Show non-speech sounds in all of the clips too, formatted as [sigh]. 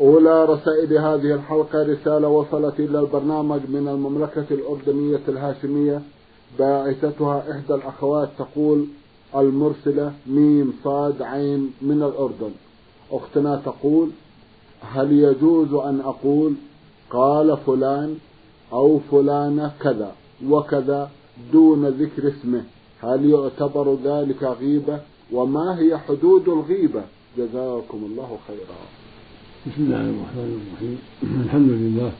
أولى رسائل هذه الحلقة رسالة وصلت إلى البرنامج من المملكة الأردنية الهاشمية. باعثتها إحدى الأخوات تقول المرسلة ميم صاد عين من الأردن. أختنا تقول هل يجوز أن أقول قال فلان أو فلانة كذا وكذا دون ذكر اسمه. هل يعتبر ذلك غيبة؟ وما هي حدود الغيبة؟ جزاكم الله خيرا. بسم الله الرحمن الرحيم. [clears throat] الحمد لله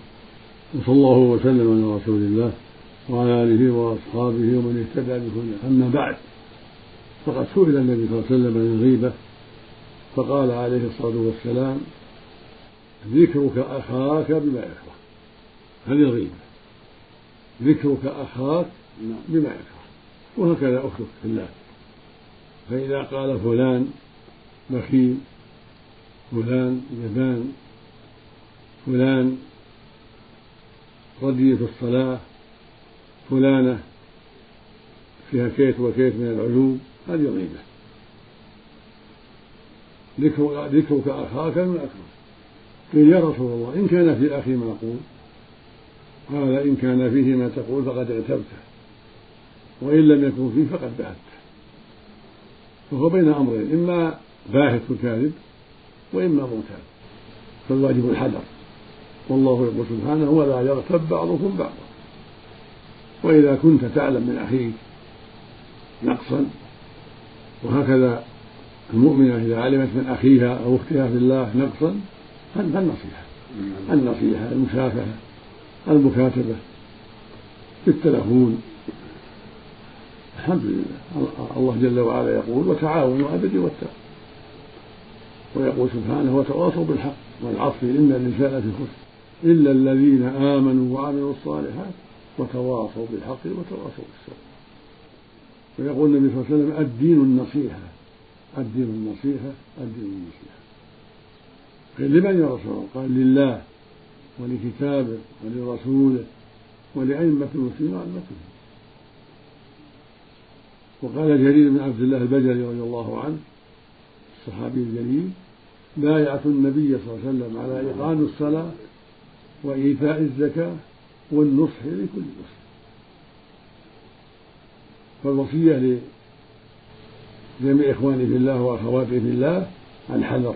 وصلى الله وسلم على رسول الله وعلى آله وأصحابه ومن اهتدى بهداه. أما بعد فقد سئل النبي صلى الله عليه وسلم عن الغيبة فقال عليه الصلاة والسلام ذكرك أخاك بما يكره. هذه الغيبة. ذكرك أخاك بما يكره. وهكذا أختك في الله. فإذا قال فلان بخيل فلان جبان فلان ردي في الصلاة فلانة فيها كيت وكيت من العيوب هذه غيبة. ذكر ذكرك أخاك من أكبر قيل يا رسول الله إن كان في أخي ما أقول قال إن كان فيه ما تقول فقد اغتبته وإن لم يكن فيه فقد بعدته. فهو بين أمرين إما باهت الكاذب وإما موتان. فالواجب الحذر. والله يقول سبحانه ولا يغتب بعضكم بعضا. وإذا كنت تعلم من أخيك نقصا وهكذا المؤمنة إذا علمت من أخيها أو أختها في الله نقصا فالنصيحة. النصيحة المشافهة المكاتبة بالتلفون الحمد لله. الله جل وعلا يقول وتعاونوا على البر والتقوى. ويقول سبحانه وتواصوا بالحق والعصر إن الإنسان في خسر إلا الذين آمنوا وعملوا الصالحات وتواصوا بالحق وتواصوا بالصبر. ويقول النبي صلى الله عليه وسلم الدين النصيحة الدين النصيحة الدين النصيحة. قيل لمن يا رسول الله؟ قال لله ولكتابه ولرسوله ولأئمة المسلمين وعامتهم وقال جرير بن عبد الله البجلي رضي الله عنه الصحابي الجليل بايعت النبي صلى الله عليه وسلم على إقام الصلاة وإيتاء الزكاة والنصح لكل مسلم. فالوصية لجميع إخواني في الله وأخواتي في الله الحذر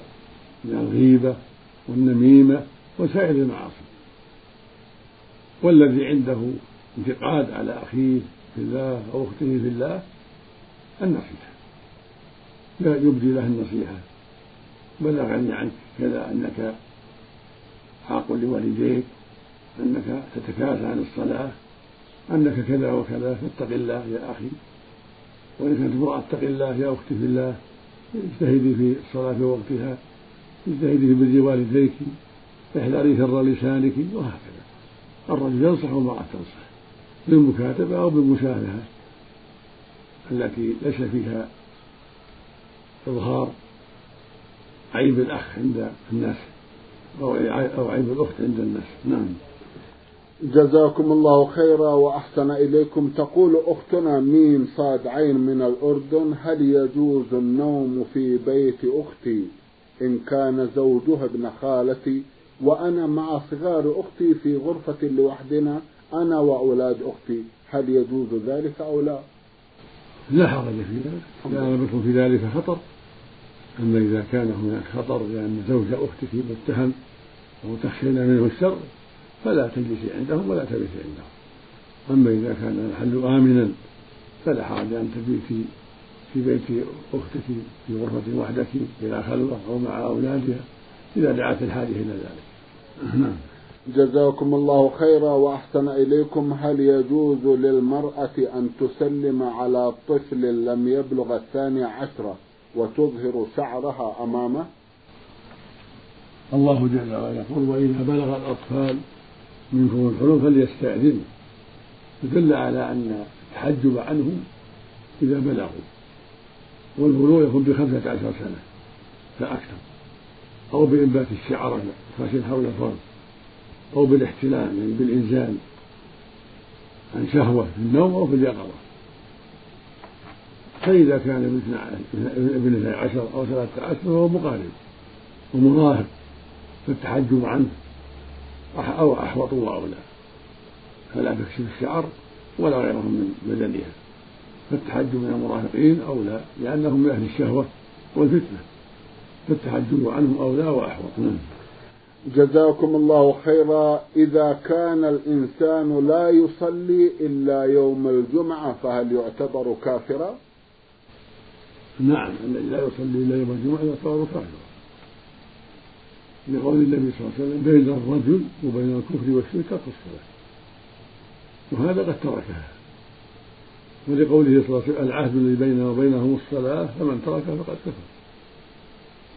من الغيبة والنميمة وسائر المعاصي. والذي عنده انتقاد على أخيه في الله أو أخته في الله النصيحة. لا يبدي له النصيحة. بلغني عنك كذا أنك عاق لوالديك أنك تتكاسى عن الصلاة أنك كذا وكذا فاتق الله يا أخي. وإن كانت امرأة اتق الله يا أختي في الله. اجتهدي في الصلاة في وقتها. اجتهدي في بر والديك. احذري شر لسانك وهكذا. الرجل ينصح والمرأة تنصح بالمكاتبة أو بالمشافهة التي ليس فيها إظهار عيب الأخ عند الناس أو عيب الأخت عند الناس. نعم. جزاكم الله خيرا وأحسن إليكم. تقول أختنا ميم صاد عين من الأردن هل يجوز النوم في بيت أختي؟ إن كان زوجها ابن خالتي وأنا مع صغار أختي في غرفة لوحدنا أنا وأولاد أختي هل يجوز ذلك أو لا؟ لا حرج في ذلك. لا بكم في ذلك خطر. أما إذا كان هناك خطر لأن زوج أختك متهم أو تخشين منه الشر فلا تجلسي عندهم ولا تبيتي عندهم. أما إذا كان المحل آمنا فلا حرج أن تبيتي في بيت أختك في غرفة وحدك إلى خلوة أو مع أولادها إذا دعت الحاجة إلى ذلك. نعم. جزاكم الله خيرا وأحسن إليكم. هل يجوز للمرأة أن تسلم على طفل لم يبلغ الثاني عشرة؟ وتظهر شعرها أمامه. الله جل وعلا يقول وإذا بلغ الأطفال منكم الحلم فليستأذنوا يدل على أن التحجب عنهم إذا بلغوا. والبلوغ يكون بخمسة عشر سنة فأكثر أو بإنبات الشعر خاشن حول الفرد أو بالاحتلام يعني بالإنزال عن شهوة في النوم أو في اليقظة. فإذا كان ابن اثني عشر أو ثلاثة عشر فهو مقارب ومراهق فالتحجب عنه. أو أحوط وأولى فلا تكشف الشعر ولا غيرهم من بدنها فالتحجب من المراهقين أولى لأنهم من أهل الشهوة والفتنة. فالتحجب عنهم أولى وأحوط. نعم. جزاكم الله خيرا. إذا كان الإنسان لا يصلي إلا يوم الجمعة فهل يعتبر كافرا؟ نعم الذي لا يصلي إلا يوم الجمعة يعتبر كافرا لقول النبي صلى الله عليه وسلم بين الرجل وبين الكفر والشرك ترك الصلاة وهذا قد تركها ولقوله صلى الله عليه وسلم العهد الذي بيننا وبينهم الصلاة فمن تركها فقد كفر.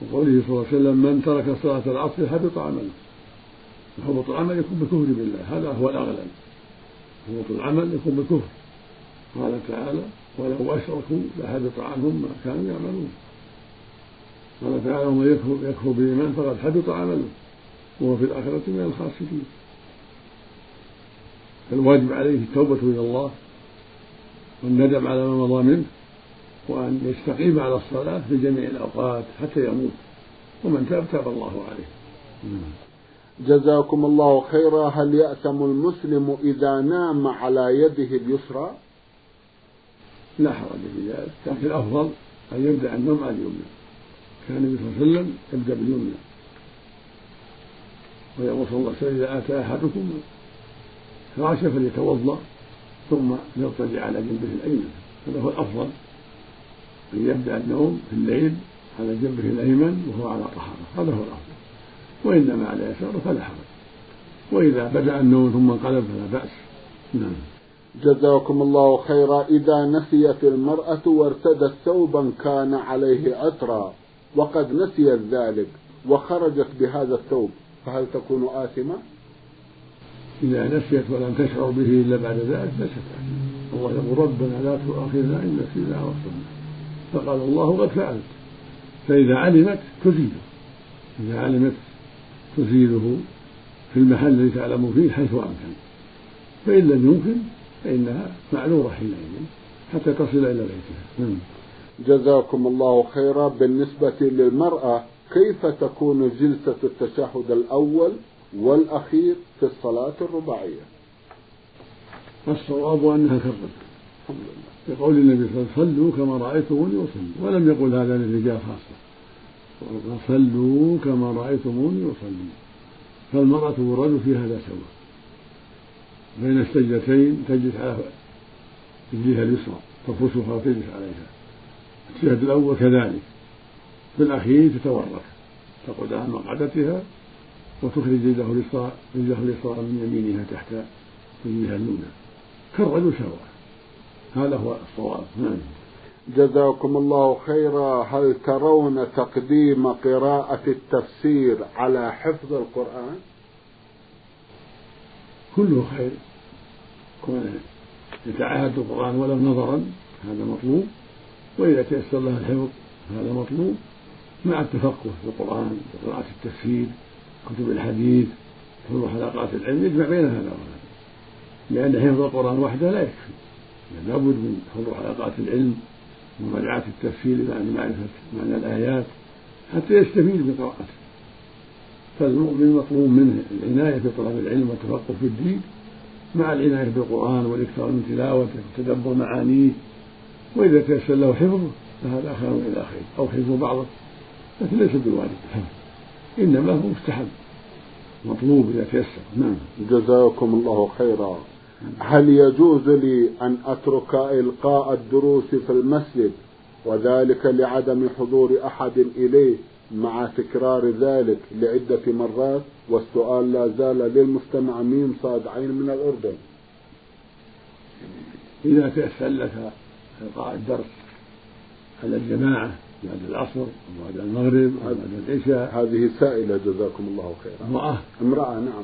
وقوله صلى الله عليه وسلم من ترك صلاة العصر حبط عمله وحبط العمل يكون بالكفر بالله هذا هو الأغلب. حبط العمل يكون بالكفر. قال تعالى ولو أشركوا لحبط عنهم ما كانوا يعملون. قال تعالى ومن يكفر يكفر بالإيمان فقد حبط عمله وهو في الآخرة من الخاسرين. فالواجب عليه التوبة إلى الله والندم على ما مضى منه وأن يستقيم على الصلاة في جميع الأوقات حتى يموت. ومن تاب تاب الله عليه. جزاكم الله خيرا. هل يأثم المسلم إذا نام على يده اليسرى؟ لا حرج في ذلك. لكن الأفضل أن يبدأ النوم على اليمنى. كان النبي صلى الله عليه وسلم يبدأ باليمنى. ويقول صلى الله عليه وسلم إذا أتى أحدكم فراشا فليتوضأ ثم يضطجع على جنبه الأيمن. هذا هو الأفضل أن يبدأ النوم في الليل على جنبه الأيمن وهو على طهارة. هذا هو الأفضل. وإن نام على يساره فلا حرج. وإذا بدأ النوم ثم انقلب فلا بأس. نعم. جزاكم الله خيرا. إذا نسيت المرأة وارتدت ثوبا كان عليه عطرا وقد نسيت ذلك وخرجت بهذا الثوب. فهل تكون آثمة؟ إذا نسيت ولم تشعر به إلا بعد ذلك ليست آثمة الله يقول ربنا لا تؤاخذنا إن نسينا أو فقال الله قد فعلت. فإذا علمت تزيله. إذا علمت تزيله في المحل الذي تعلم فيه حيث أمكن. فإن لم يمكن فإنها معذورة حينئذ حتى تصل إلى بيتها. نعم. جزاكم الله خيرا. بالنسبة للمرأة كيف تكون جلسة التشهد الأول والأخير في الصلاة الرباعية؟ الصواب أنها لله لقول النبي صلى الله عليه وسلم صلوا كما رأيتموني أصلي. ولم يقل هذا للرجال خاصة. صلوا كما رأيتموني أصلي. فالمرأة والرجل في هذا سواء بين السجدتين تجلس على رجلها اليسرى تفرشها وتجلس عليها. التشهد الأول كذلك في الأخير تتورك تقعد على مقعدتها وتخرج رجله اليسرى رجله اليسرى من يمينها تحت رجلها اليمنى كالرجل سواء هذا هو الصواب. نعم. جزاكم الله خيرا. هل ترون تقديم قراءة التفسير على حفظ القرآن؟ كله خير. كون يتعاهد القرآن ولو نظرا هذا مطلوب. وإذا تيسر له الحفظ هذا مطلوب. مع التفقه في القرآن وقراءة التفسير كتب الحديث حضور حلقات العلم يجمع بين هذا وهذا. لأن حفظ القرآن وحده لا يكفي. لابد من حضور حلقات العلم ومراجعة التفسير لمعرفة معنى الآيات حتى يستفيد بقراءته فالمؤمن مطلوب منه العناية بطلب العلم والتفقه في الدين مع العناية بالقرآن والإكثار من تلاوته وتدبر معانيه وإذا تيسر له حفظه فهذا خير إلى خير أو حفظ بعضه لكن ليس بواجب إنما هو مستحب مطلوب إذا تيسر. نعم. جزاكم الله خيرا. هل يجوز لي أن أترك إلقاء الدروس في المسجد وذلك لعدم حضور أحد إليه؟ مع تكرار ذلك لعدة مرات والسؤال لا زال للمستمع ميم صاد عين من الأردن. إذا تيسر لك إلقاء الدرس على الجماعة بعد العصر وبعد المغرب وبعد العشاء. هذه سائلة جزاكم الله خيرا. امرأة. امرأة نعم.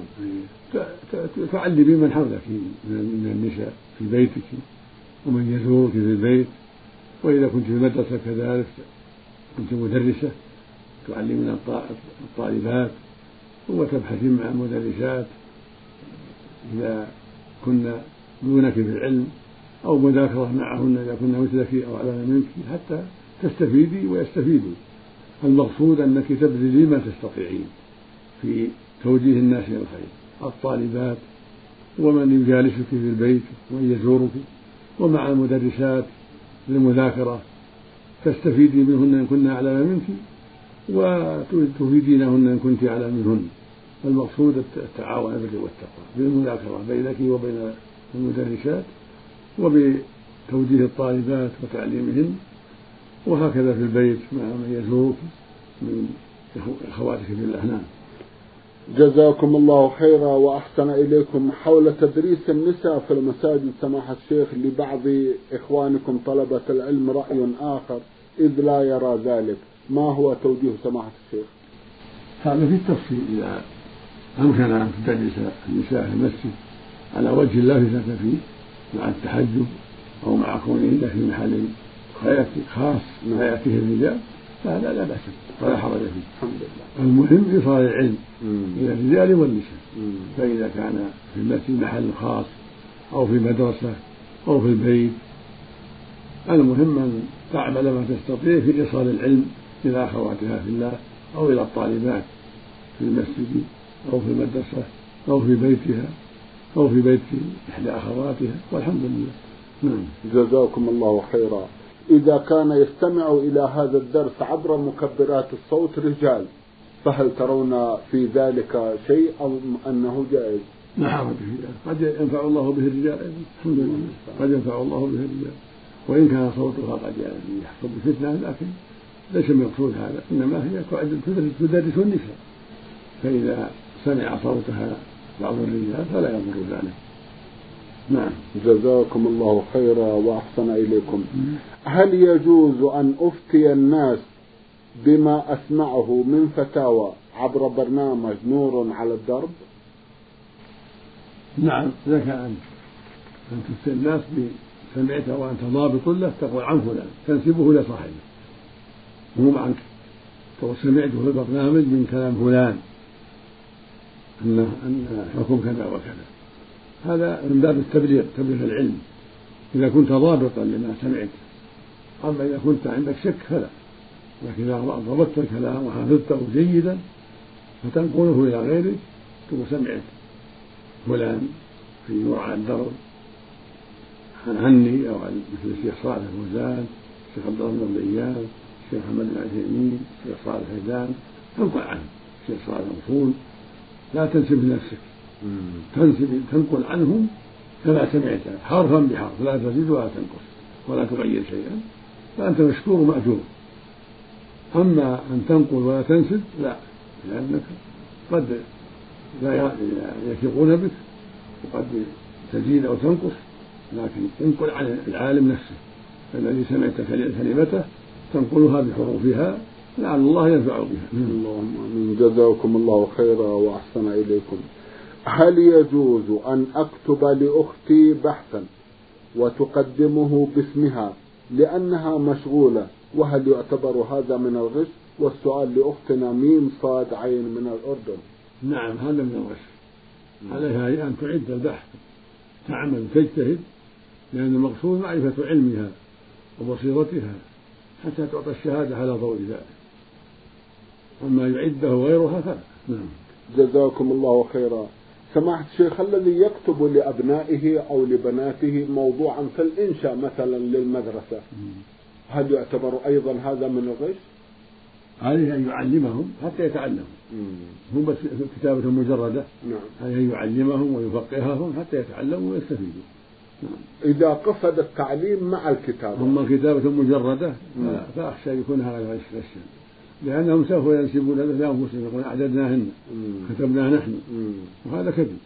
تعلمي من حولك من النساء في بيتك ومن يزورك في البيت. وإذا كنت في المدرسة كذلك كنت مدرسة تعلمين الطالبات وتبحثين مع المدرسات إذا كن دونك في العلم أو مذاكرة معهن إذا كن مثلك أو أعلم منك حتى تستفيدي ويستفيدوا. المقصود أنك تبذلي ما تستطيعين في توجيه الناس إلى الخير. الطالبات ومن يجالسك في البيت ومن يزورك ومع المدرسات للمذاكرة تستفيدي منهن إن كن أعلم منك وتفيدينهن إن كنت أعلم منهن. المقصود التعاون البر والتقوى. بالمذاكرة بينك وبين المدرسات وبتوجيه الطالبات وتعليمهن وهكذا في البيت مع من يزورك من إخواتك في الله نعم جزاكم الله خيرا وأحسن إليكم. حول تدريس النساء في المساجد سماحه الشيخ لبعض إخوانكم طلبة العلم رأي آخر إذ لا يرى ذلك. ما هو توجيه سماحة الشيخ؟ هذا في التفصيل إذا امكن أن تدرس النساء في المسجد على وجه لا فتنه فيه مع التحجب أو مع كونهن في محل خاص ما يأتيه الرجال فهذا لا بأس ولا حرج فيه. الحمد لله. المهم إيصال العلم إلى الرجال والنساء. فإذا كان في المسجد محل خاص أو في مدرسة أو في البيت المهم أن تعمل ما تستطيع في إيصال العلم إلى أخواتها في الله أو إلى الطالبات في المسجد أو في المدرسة أو في بيتها أو في بيت إحدى أخواتها والحمد لله. نعم. جزاكم الله خيرا. إذا كان يستمع إلى هذا الدرس عبر مكبرات الصوت رجال فهل ترون في ذلك شيء أو أنه جائز؟ نعم قد ينفع الله به الرجال. الحمد لله. قد ينفع الله به الرجال. وإن كان صوتها قد يعني يحصل بفتنة لكن ليس المقصود هذا إنما هي تدرس النساء. فإذا سمع صوتها بعض الرجال فلا يضر ذلك. نعم. جزاكم الله خيرا وأحسن إليكم. هل يجوز أن أفتي الناس بما أسمعه من فتاوى عبر برنامج نور على الدرب؟ نعم لك أن أن تفتي الناس سمعت وأنت ضابط له تقول عن فلان تنسبه لصاحبه مو عنك تقول سمعته في البرنامج من كلام فلان أن أن حكم كذا وكذا. هذا من باب التبليغ تبليغ العلم. إذا كنت ضابطا لما سمعت أما إذا كنت عندك شك فلا. لكن إذا ضبطت الكلام وحفظته جيدا فتنقله إلى غيرك تقول سمعت فلان في نوع الدرب عني أو عن مثل الشيخ صالح فوزان الشيخ عبد الله بن الشيخ محمد بن عثيمين الشيخ صالح حيدان تنقل عنه الشيخ صالح مصول لا تنسب لنفسك. تنسب تنقل عنهم كما سمعت حرفا بحرف لا تزيد ولا تنقص ولا تغير شيئا. فأنت مشكور مأجور أما أن تنقل ولا تنسب لا لأنك قد لا يثقون بك وقد تزيد أو تنقص لكن انقل عن العالم نفسه. الذي سمعت كلمته تنقلها بحروفها لعل الله ينفع بها. اللهم آمين. جزاكم الله خيرا وأحسن إليكم. هل يجوز أن أكتب لأختي بحثا وتقدمه باسمها لأنها مشغولة؟ وهل يعتبر هذا من الغش؟ والسؤال لأختنا ميم صاد عين من الأردن. نعم هذا من الغش. عليها أن تعد البحث تعمل تجتهد لأن المقصود معرفة علمها وبصيرتها. حتى تعطى الشهادة على ضوء ذلك. أما يعده غيرها فلا. نعم. جزاكم الله خيرا. سماحة الشيخ الذي يكتب لأبنائه أو لبناته موضوعا في الإنشاء مثلا للمدرسة؟ هل يعتبر أيضا هذا من الغش؟ عليه أن يعلمهم حتى يتعلموا. مو بس كتابة مجردة. نعم. أن يعلمهم ويفقههم حتى يتعلموا ويستفيدوا. إذا قصد التعليم مع الكتابة. أما كتابة مجردة فأخشى يكون هذا الشيء لأنهم سوف ينسبون لأنفسهم يقولون أعددناهن كتبناه نحن وهذا كذب.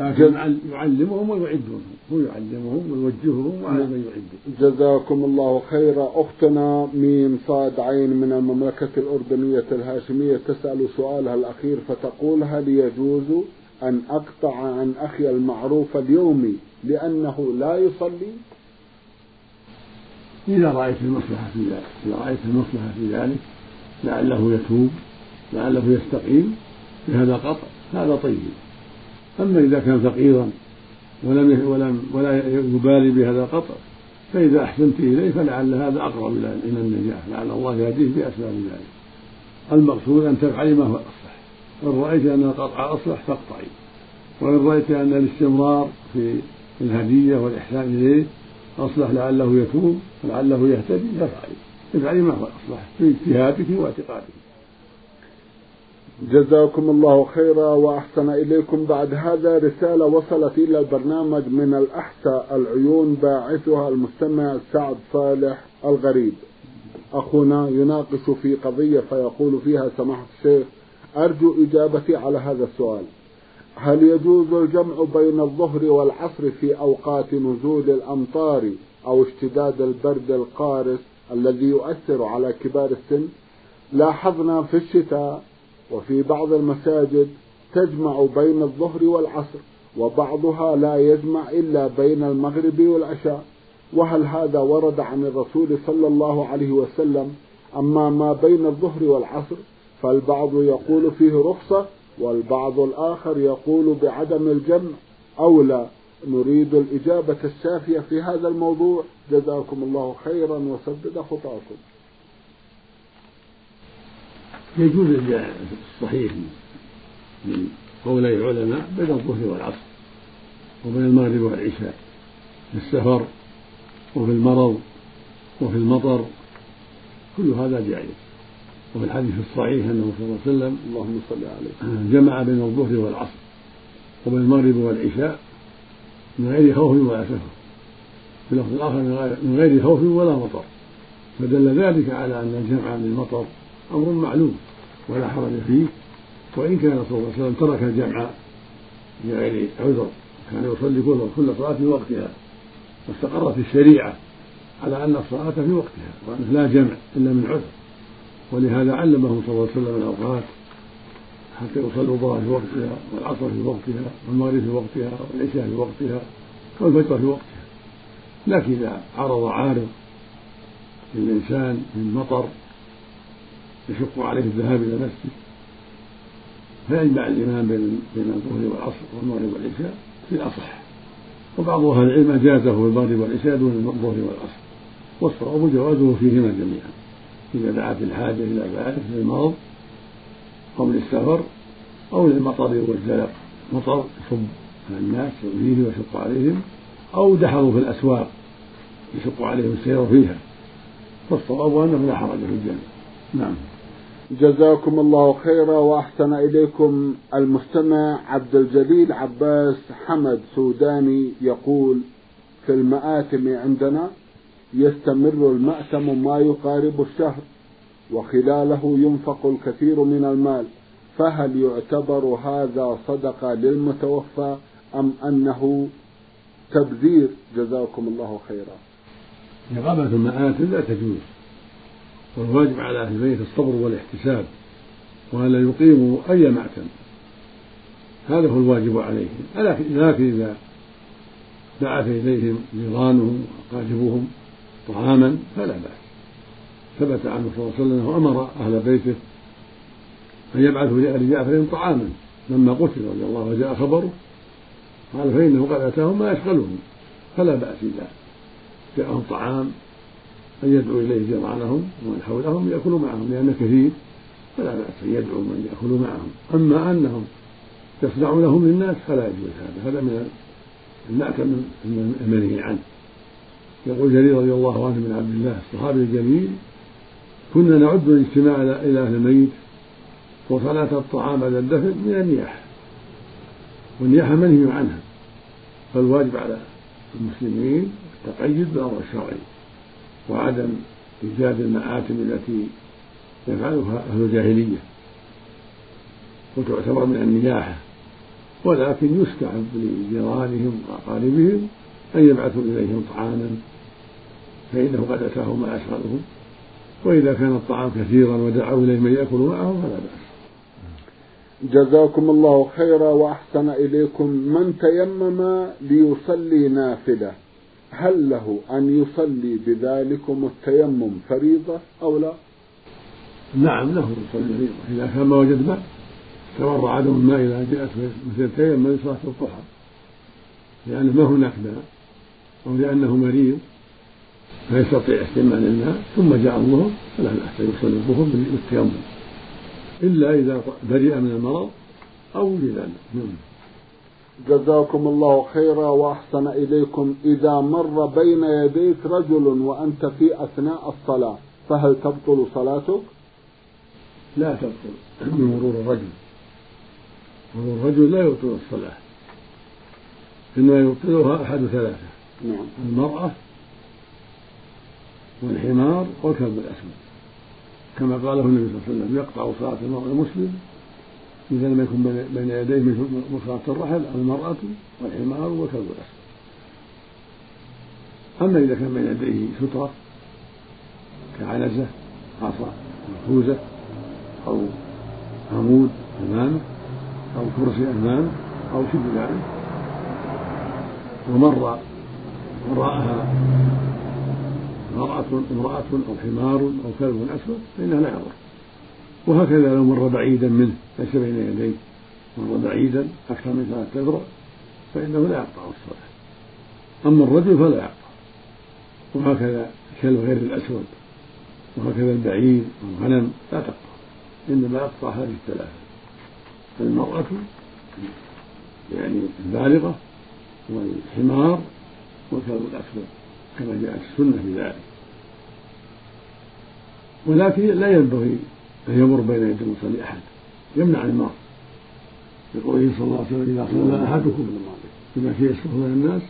لكن يعلمهم ويعدهم هو يعلمهم ويوجههم وعلى من يعدهم جزاكم الله خيرا. أختنا ميم صاد عين من المملكة الأردنية الهاشمية تسأل سؤالها الأخير فتقول هل يجوز أن أقطع عن أخي المعروف اليومي لأنه لا يصلي؟ إذا رأيت المصلحة في ذلك إذا رأيت المصلحة في ذلك لعله يتوب لعله يستقيم بهذا قطع هذا طيب. أما إذا كان فقيرا ولم ولم ولا يبالي بهذا القطع فإذا أحسنت إليه فلعل هذا أقرب إلى النجاح لعل الله يهديه بأسباب ذلك. المقصود أن تفعلي ما هو الأصلح إن رأيت أن القطع أصلح فاقطعي. وإن رأيت أن الاستمرار في الهدية والإحسان إليه أصلح لعله يتوب ولعله يهتدي فافعلي. افعلي ما هو الأصلح في اجتهادك واعتقادك. جزاكم الله خيرا وأحسن إليكم. بعد هذا رسالة وصلت إلى البرنامج من الأحساء العيون باعثها المستمع سعد صالح الغريب. أخونا يناقش في قضية فيقول فيها سماحة الشيخ أرجو إجابتي على هذا السؤال. هل يجوز الجمع بين الظهر والعصر في أوقات نزول الأمطار أو اشتداد البرد القارس الذي يؤثر على كبار السن؟ لاحظنا في الشتاء وفي بعض المساجد تجمع بين الظهر والعصر وبعضها لا يجمع إلا بين المغرب والعشاء. وهل هذا ورد عن الرسول صلى الله عليه وسلم؟ أما ما بين الظهر والعصر فالبعض يقول فيه رخصة والبعض الآخر يقول بعدم الجمع. أو لا نريد الإجابة الشافية في هذا الموضوع. جزاكم الله خيرا وسدد خطاكم. يجوز الصحيح من قولي العلماء بين الظهر والعصر وبين المغرب والعشاء في السفر وفي المرض وفي المطر كل هذا جائز. وفي الحديث الصحيح أنه صلى الله عليه وسلم اللهم صل عليه جمع بين الظهر والعصر وبين المغرب والعشاء من غير خوف ولا سفر في اللفظ الآخر من غير خوف ولا مطر. فدل ذلك على أن الجمع للمطر أمر معلوم ولا حرج فيه وإن كان صلى الله عليه وسلم ترك الجمع لغير عذر كان يصلي كل كل صلاة في وقتها. واستقرت الشريعة على أن الصلاة في وقتها وأنه لا جمع إلا من عذر. ولهذا علمهم صلى الله عليه وسلم الأوقات حتى يصلوا الظهر في وقتها والعصر في وقتها والمغرب في وقتها والعشاء في وقتها والفجر في وقتها. لكن إذا عرض عارض للإنسان من مطر يشق عليه الذهاب إلى المسجد فيجمع الإمام بين بين الظهر والعصر والمغرب والعشاء في الأصح. وبعض أهل العلم أجازه المغرب والعشاء دون الظهر والعصر والصواب جوازه فيهما جميعا. إذا دعت الحاجة إلى ذلك للمرض أو للسفر أو للمطر والزلق. مطر يصب على الناس فيه ويشق عليهم أو دحروا في الأسواق يشق عليهم السير فيها. فالصواب أنه لا حرج في الجنة. نعم. جزاكم الله خيرا وأحسن إليكم المستمع عبد الجليل عباس حمد سوداني يقول في المآتم عندنا يستمر المأتم ما يقارب الشهر وخلاله ينفق الكثير من المال فهل يعتبر هذا صدقة للمتوفى أم أنه تبذير؟ جزاكم الله خيرا. إقامة المآتم لا تجوز. والواجب على أهل البيت الصبر والاحتساب وألا يقيموا أي مأتم. هذا هو الواجب عليهم. لكن إذا بعث إليهم جيرانهم وأقاربهم. طعاما فلا بأس. ثبت عنه صلى الله عليه وسلم أنه أمر أهل بيته أن يبعثوا لآل جعفر طعاما لما قتل رضي الله وجاء خبره. قال فإنه قد أتاهم ما يشغلهم. فلا بأس إذا جاءهم طعام أن يدعو إليه جيرانهم ومن حولهم يأكلوا معهم لأن كثير. فلا بأس أن يدعو من يأكلوا معهم. أما أنهم يصنعونهم للناس فلا يجوز هذا هذا من المأكل المنهي عنه. يقول جرير رضي الله عنه من عبد الله الصحابي الجليل كنا نعد الاجتماع إلى أهل الميت وصلاة الطعام بعد الدفن من النياحة والنياحة منهي عنها فالواجب على المسلمين التقيد بالأمر الشرعي وعدم إيجاد المآتم التي يفعلها أهل الجاهلية وتعتبر من النياحة ولكن يستحب لجيرانهم وأقاربهم أن يبعثوا إليهم طعاما فإنه قد أتاهم ما يشغلهم وإذا كان الطعام كثيرا ودعوا إليه من يأكل معهم فلا بأس. جزاكم الله خيرا وأحسن إليكم من تيمم ليصلي نافلة. هل له أن يصلي بذلكم التيمم فريضة أو لا؟ نعم له يصلي فريضة. إذا كان ما وجد ماء تورع عدم الماء إذا جاءت مثل التيمم لصلاة الضحى. لأنه ما هناك ماء أو لأنه مريض. فيستطيع استعمال الماء ثم جاء الظهر فلا بأس يصلي الظهر بالتيمم إلا إذا برئ من المرض أو لذلك نعم. جزاكم الله خيرا وأحسن إليكم. إذا مر بين يديك رجل وأنت في أثناء الصلاة فهل تبطل صلاتك؟ لا تبطل. من مرور الرجل. مرور الرجل لا يبطل الصلاة. إنما يبطلها أحد ثلاثة. نعم. المرأة والحمار والكلب الأسود. كما قاله النبي صلى الله عليه وسلم يقطع صلاة المرء المسلم إذا لم يكن بين يديه مثل مصلاة الرحل المرأة والحمار والكلب الأسود. أما إذا كان بين يديه سترة كعنزة عصا محفوزة أو عمود أمامه أو كرسي أمامه أو شبه ذلك ومر وراءها امرأة امرأة أو حمار أو كلب أسود فإنها لا يضر. وهكذا لو مر بعيدا منه ليس بين يديه. مر بعيدا أكثر من ثلاثة أذرع فإنه لا يقطع الصلاة. أما الرجل فلا يقطع. وهكذا الكلب غير الأسود وهكذا البعير والغنم لا تقطع. إنما يقطع هذه الثلاثة. المرأة يعني البالغة والحمار والكلب الأسود. كما جاءت السنة في ذلك. ولكن لا ينبغي أن يمر بين يدي المصلي أحد. يمنع المار يقول صلى الله عليه وسلم إذا صلى أحدكم بما فيه يسكت من الناس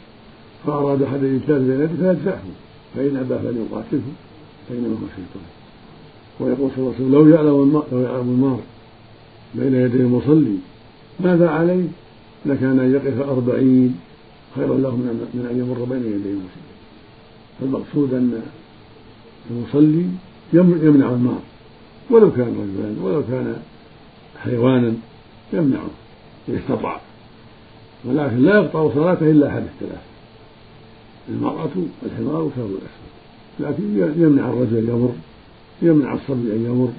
فأراد أحد أن يجتاز بين يديه فيدفعه فإن أبى فليقاتله فإنما هو شيطان ويقول صلى الله عليه وسلم لو يعلم لو يعلم بين يدي المصلي ماذا عليه لكان أن يقف أربعين خيرا له من أن يمر بين يدي المصلي. فالمقصود أن المصلي يمنع المار ولو كان رجلا ولو كان حيوانا يمنعه إذا استطاع. ولكن لا يقطع صلاته إلا أحد الثلاث. المرأة والحمار والكلب الأسود. لكن يمنع الرجل أن يمر يمنع الصبي أن يمر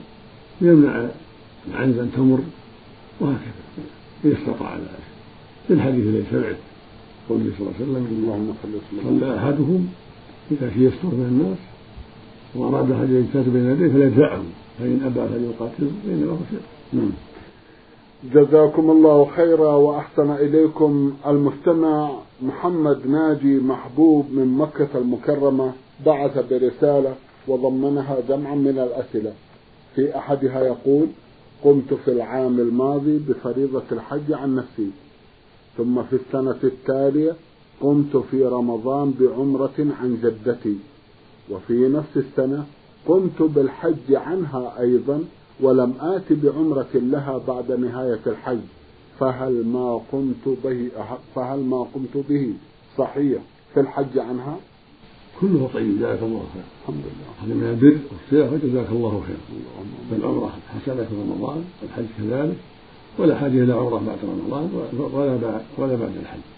يمنع العنز أن تمر وهكذا. إذا استطاع ذلك. في الحديث الذي سمعت قوله صلى الله عليه وسلم اللهم صلى أحدهم إذا في يستر من الناس وأراد أحد يجتاز بين يديه فليدفعه فإن أبى فليقاتله فإنه هو نعم. جزاكم الله خيرا وأحسن إليكم المستمع محمد ناجي محبوب من مكة المكرمة بعث برسالة وضمنها جمعا من الأسئلة. في أحدها يقول قمت في العام الماضي بفريضة الحج عن نفسي ثم في السنة التالية قمت في رمضان بعمرة عن جدتي وفي نفس السنة قمت بالحج عنها أيضا ولم آت بعمرة لها بعد نهاية الحج. فهل ما قمت به فهل ما قمت به صحيح في الحج عنها؟ كله طيب جزاك الله خير. الحمد لله. هذا من البر والصيام فجزاك الله خير. فالعمرة حسنة في رمضان والحج كذلك ولا حاجة إلى عمرة بعد رمضان ولا بعد ولا بعد الحج.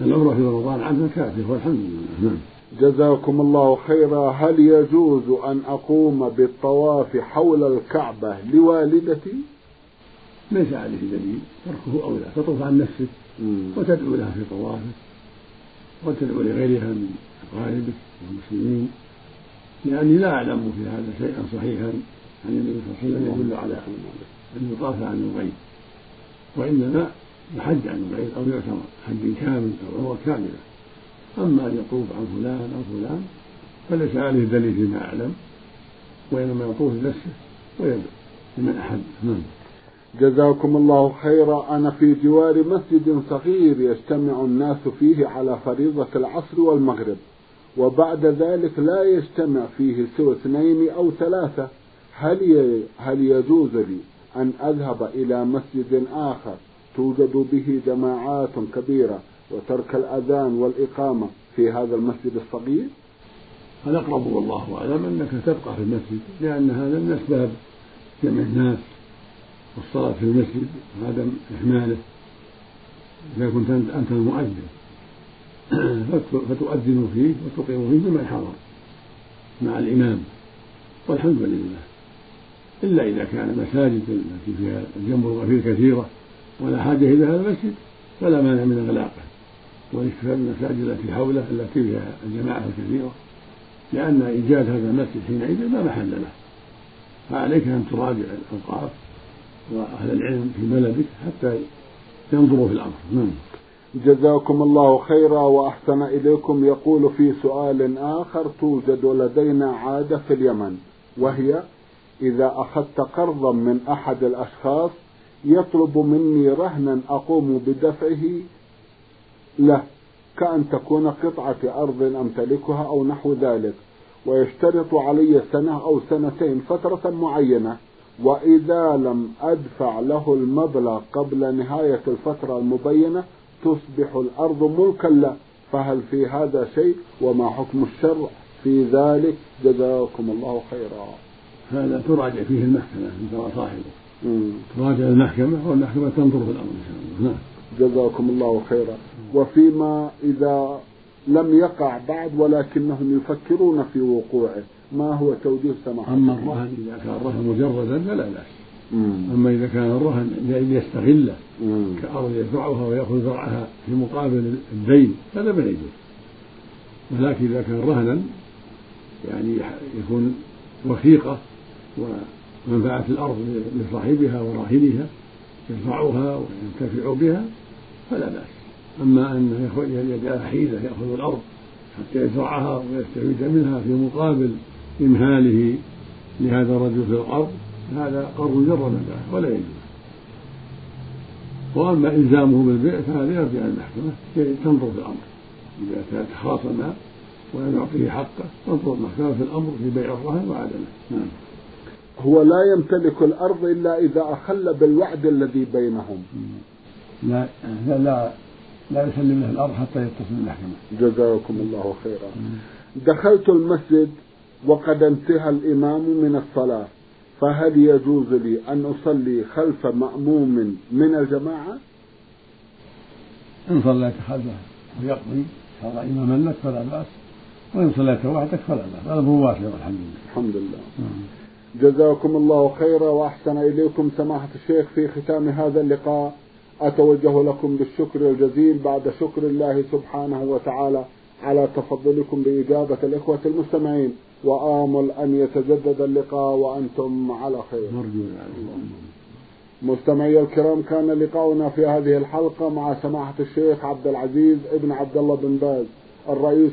العمرة في رمضان عنها كافية والحمد لله. نعم. جزاكم الله خيرا. هل يجوز أن أقوم بالطواف حول الكعبة لوالدتي؟ ليس عليه دليل. تركه أولى تطوف عن نفسك وتدعو لها في طوافك وتدعو لغيرها من أقاربك والمسلمين لأني لا أعلم في هذا شيئا صحيحا عن النبي صلى الله عليه وسلم. يدل على أن يطاف عن الغيب. وإنما يحج عن الغير أو يعتمر حج كامل أو عمرة كاملة. أما أن يطوف عن فلان أو فلان فليس عليه دليل فيما أعلم وإنما يطوف لنفسه ويدعو لمن أحب. نعم. جزاكم الله خيرا. أنا في جوار مسجد صغير يجتمع الناس فيه على فريضة العصر والمغرب وبعد ذلك لا يجتمع فيه سوى اثنين أو ثلاثة. هل هل يجوز لي أن أذهب إلى مسجد آخر توجد به جماعات كبيرة وترك الأذان والإقامة في هذا المسجد الصغير؟ الأقرب والله أعلم أنك تبقى في المسجد لأن هذا من أسباب جمع الناس والصلاة في المسجد وعدم إهماله. إذا كنت أنت المؤذن فتؤذن فيه وتقيم فيه بمن حضر مع الإمام. والحمد لله. إلا إذا كان مساجد التي فيها الجنب الغفير كثيرة. ولا حاجة إلى هذا المسجد فلا مانع من إغلاقه والاكتفاء بالمساجد التي حوله التي فيها الجماعة الكثيرة لأن إيجاد هذا المسجد حينئذ لا محل له. فعليك أن تراجع الأوقاف وأهل العلم في بلدك حتى ينظروا في الأمر. نعم. جزاكم الله خيرا وأحسن إليكم. يقول في سؤال آخر توجد لدينا عادة في اليمن وهي إذا أخذت قرضا من أحد الأشخاص يطلب مني رهنا أقوم بدفعه له كأن تكون قطعة أرض أمتلكها أو نحو ذلك. ويشترط علي سنة أو سنتين فترة معينة وإذا لم أدفع له المبلغ قبل نهاية الفترة المبينة تصبح الأرض ملكا له. فهل في هذا شيء؟ وما حكم الشرع في ذلك؟ جزاكم الله خيرا. هذا تراجع فيه المحكمة أنت وصاحبه تراجع المحكمة والمحكمة تنظر في الأمر إن شاء الله. نعم. جزاكم الله خيرا. وفيما إذا لم يقع بعد ولكنهم يفكرون في وقوعه ما هو توجيه سماحة؟ أما الرهن إذا كان الرهن مجردا فلا بأس. أما إذا كان الرهن يستغله كأرض يزرعها ويأخذ زرعها في مقابل الدين هذا ما يجوز. ولكن إذا كان رهنا يعني يكون وثيقة ومنفعة الأرض لصاحبها وراهنها يزرعها وينتفع بها فلا بأس. أما أن يجعل حيلة يأخذ الأرض حتى يزرعها ويستفيد منها في مقابل إمهاله لهذا الرجل في الأرض هذا قرض جر نفعه ولا يجوز. وأما إلزامه بالبيع فهذا يرجع المحكمة تنظر في الأمر. إذا تخاصم ولم يعطيه حقه تنظر المحكمة في الأمر في بيع الرهن وعدمه. نعم. هو لا يمتلك الأرض إلا إذا أخل بالوعد الذي بينهم. لا لا لا, لا يسلم له الأرض حتى يتصل بالمحكمة جزاكم الله خيرا. دخلت المسجد وقد انتهى الإمام من الصلاة فهل يجوز لي أن أصلي خلف مأموم من الجماعة؟ إن صليت خلفه ويقضي صار إماما لك فلا بأس وإن صليت وحدك فلا بأس. هذا هو واسع والحمد لله. الحمد لله. جزاكم الله خيرا وأحسن إليكم سماحة الشيخ في ختام هذا اللقاء. أتوجه لكم بالشكر الجزيل بعد شكر الله سبحانه وتعالى على تفضلكم بإجابة الإخوة المستمعين. وآمل أن يتجدد اللقاء وأنتم على خير. مستمعي الكرام كان لقاؤنا في هذه الحلقة مع سماحة الشيخ عبد العزيز ابن عبد الله بن باز الرئيس.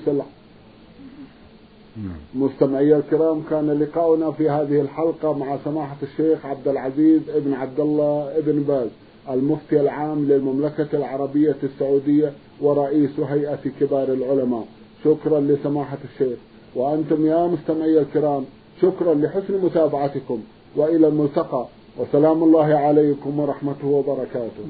مستمعي الكرام كان لقاؤنا في هذه الحلقة مع سماحة الشيخ عبد العزيز ابن عبد الله ابن باز المفتي العام للمملكة العربية السعودية ورئيس هيئة كبار العلماء. شكرا لسماحة الشيخ. وأنتم يا مستمعي الكرام شكرا لحسن متابعتكم. وإلى الملتقى. وسلام الله عليكم ورحمته وبركاته.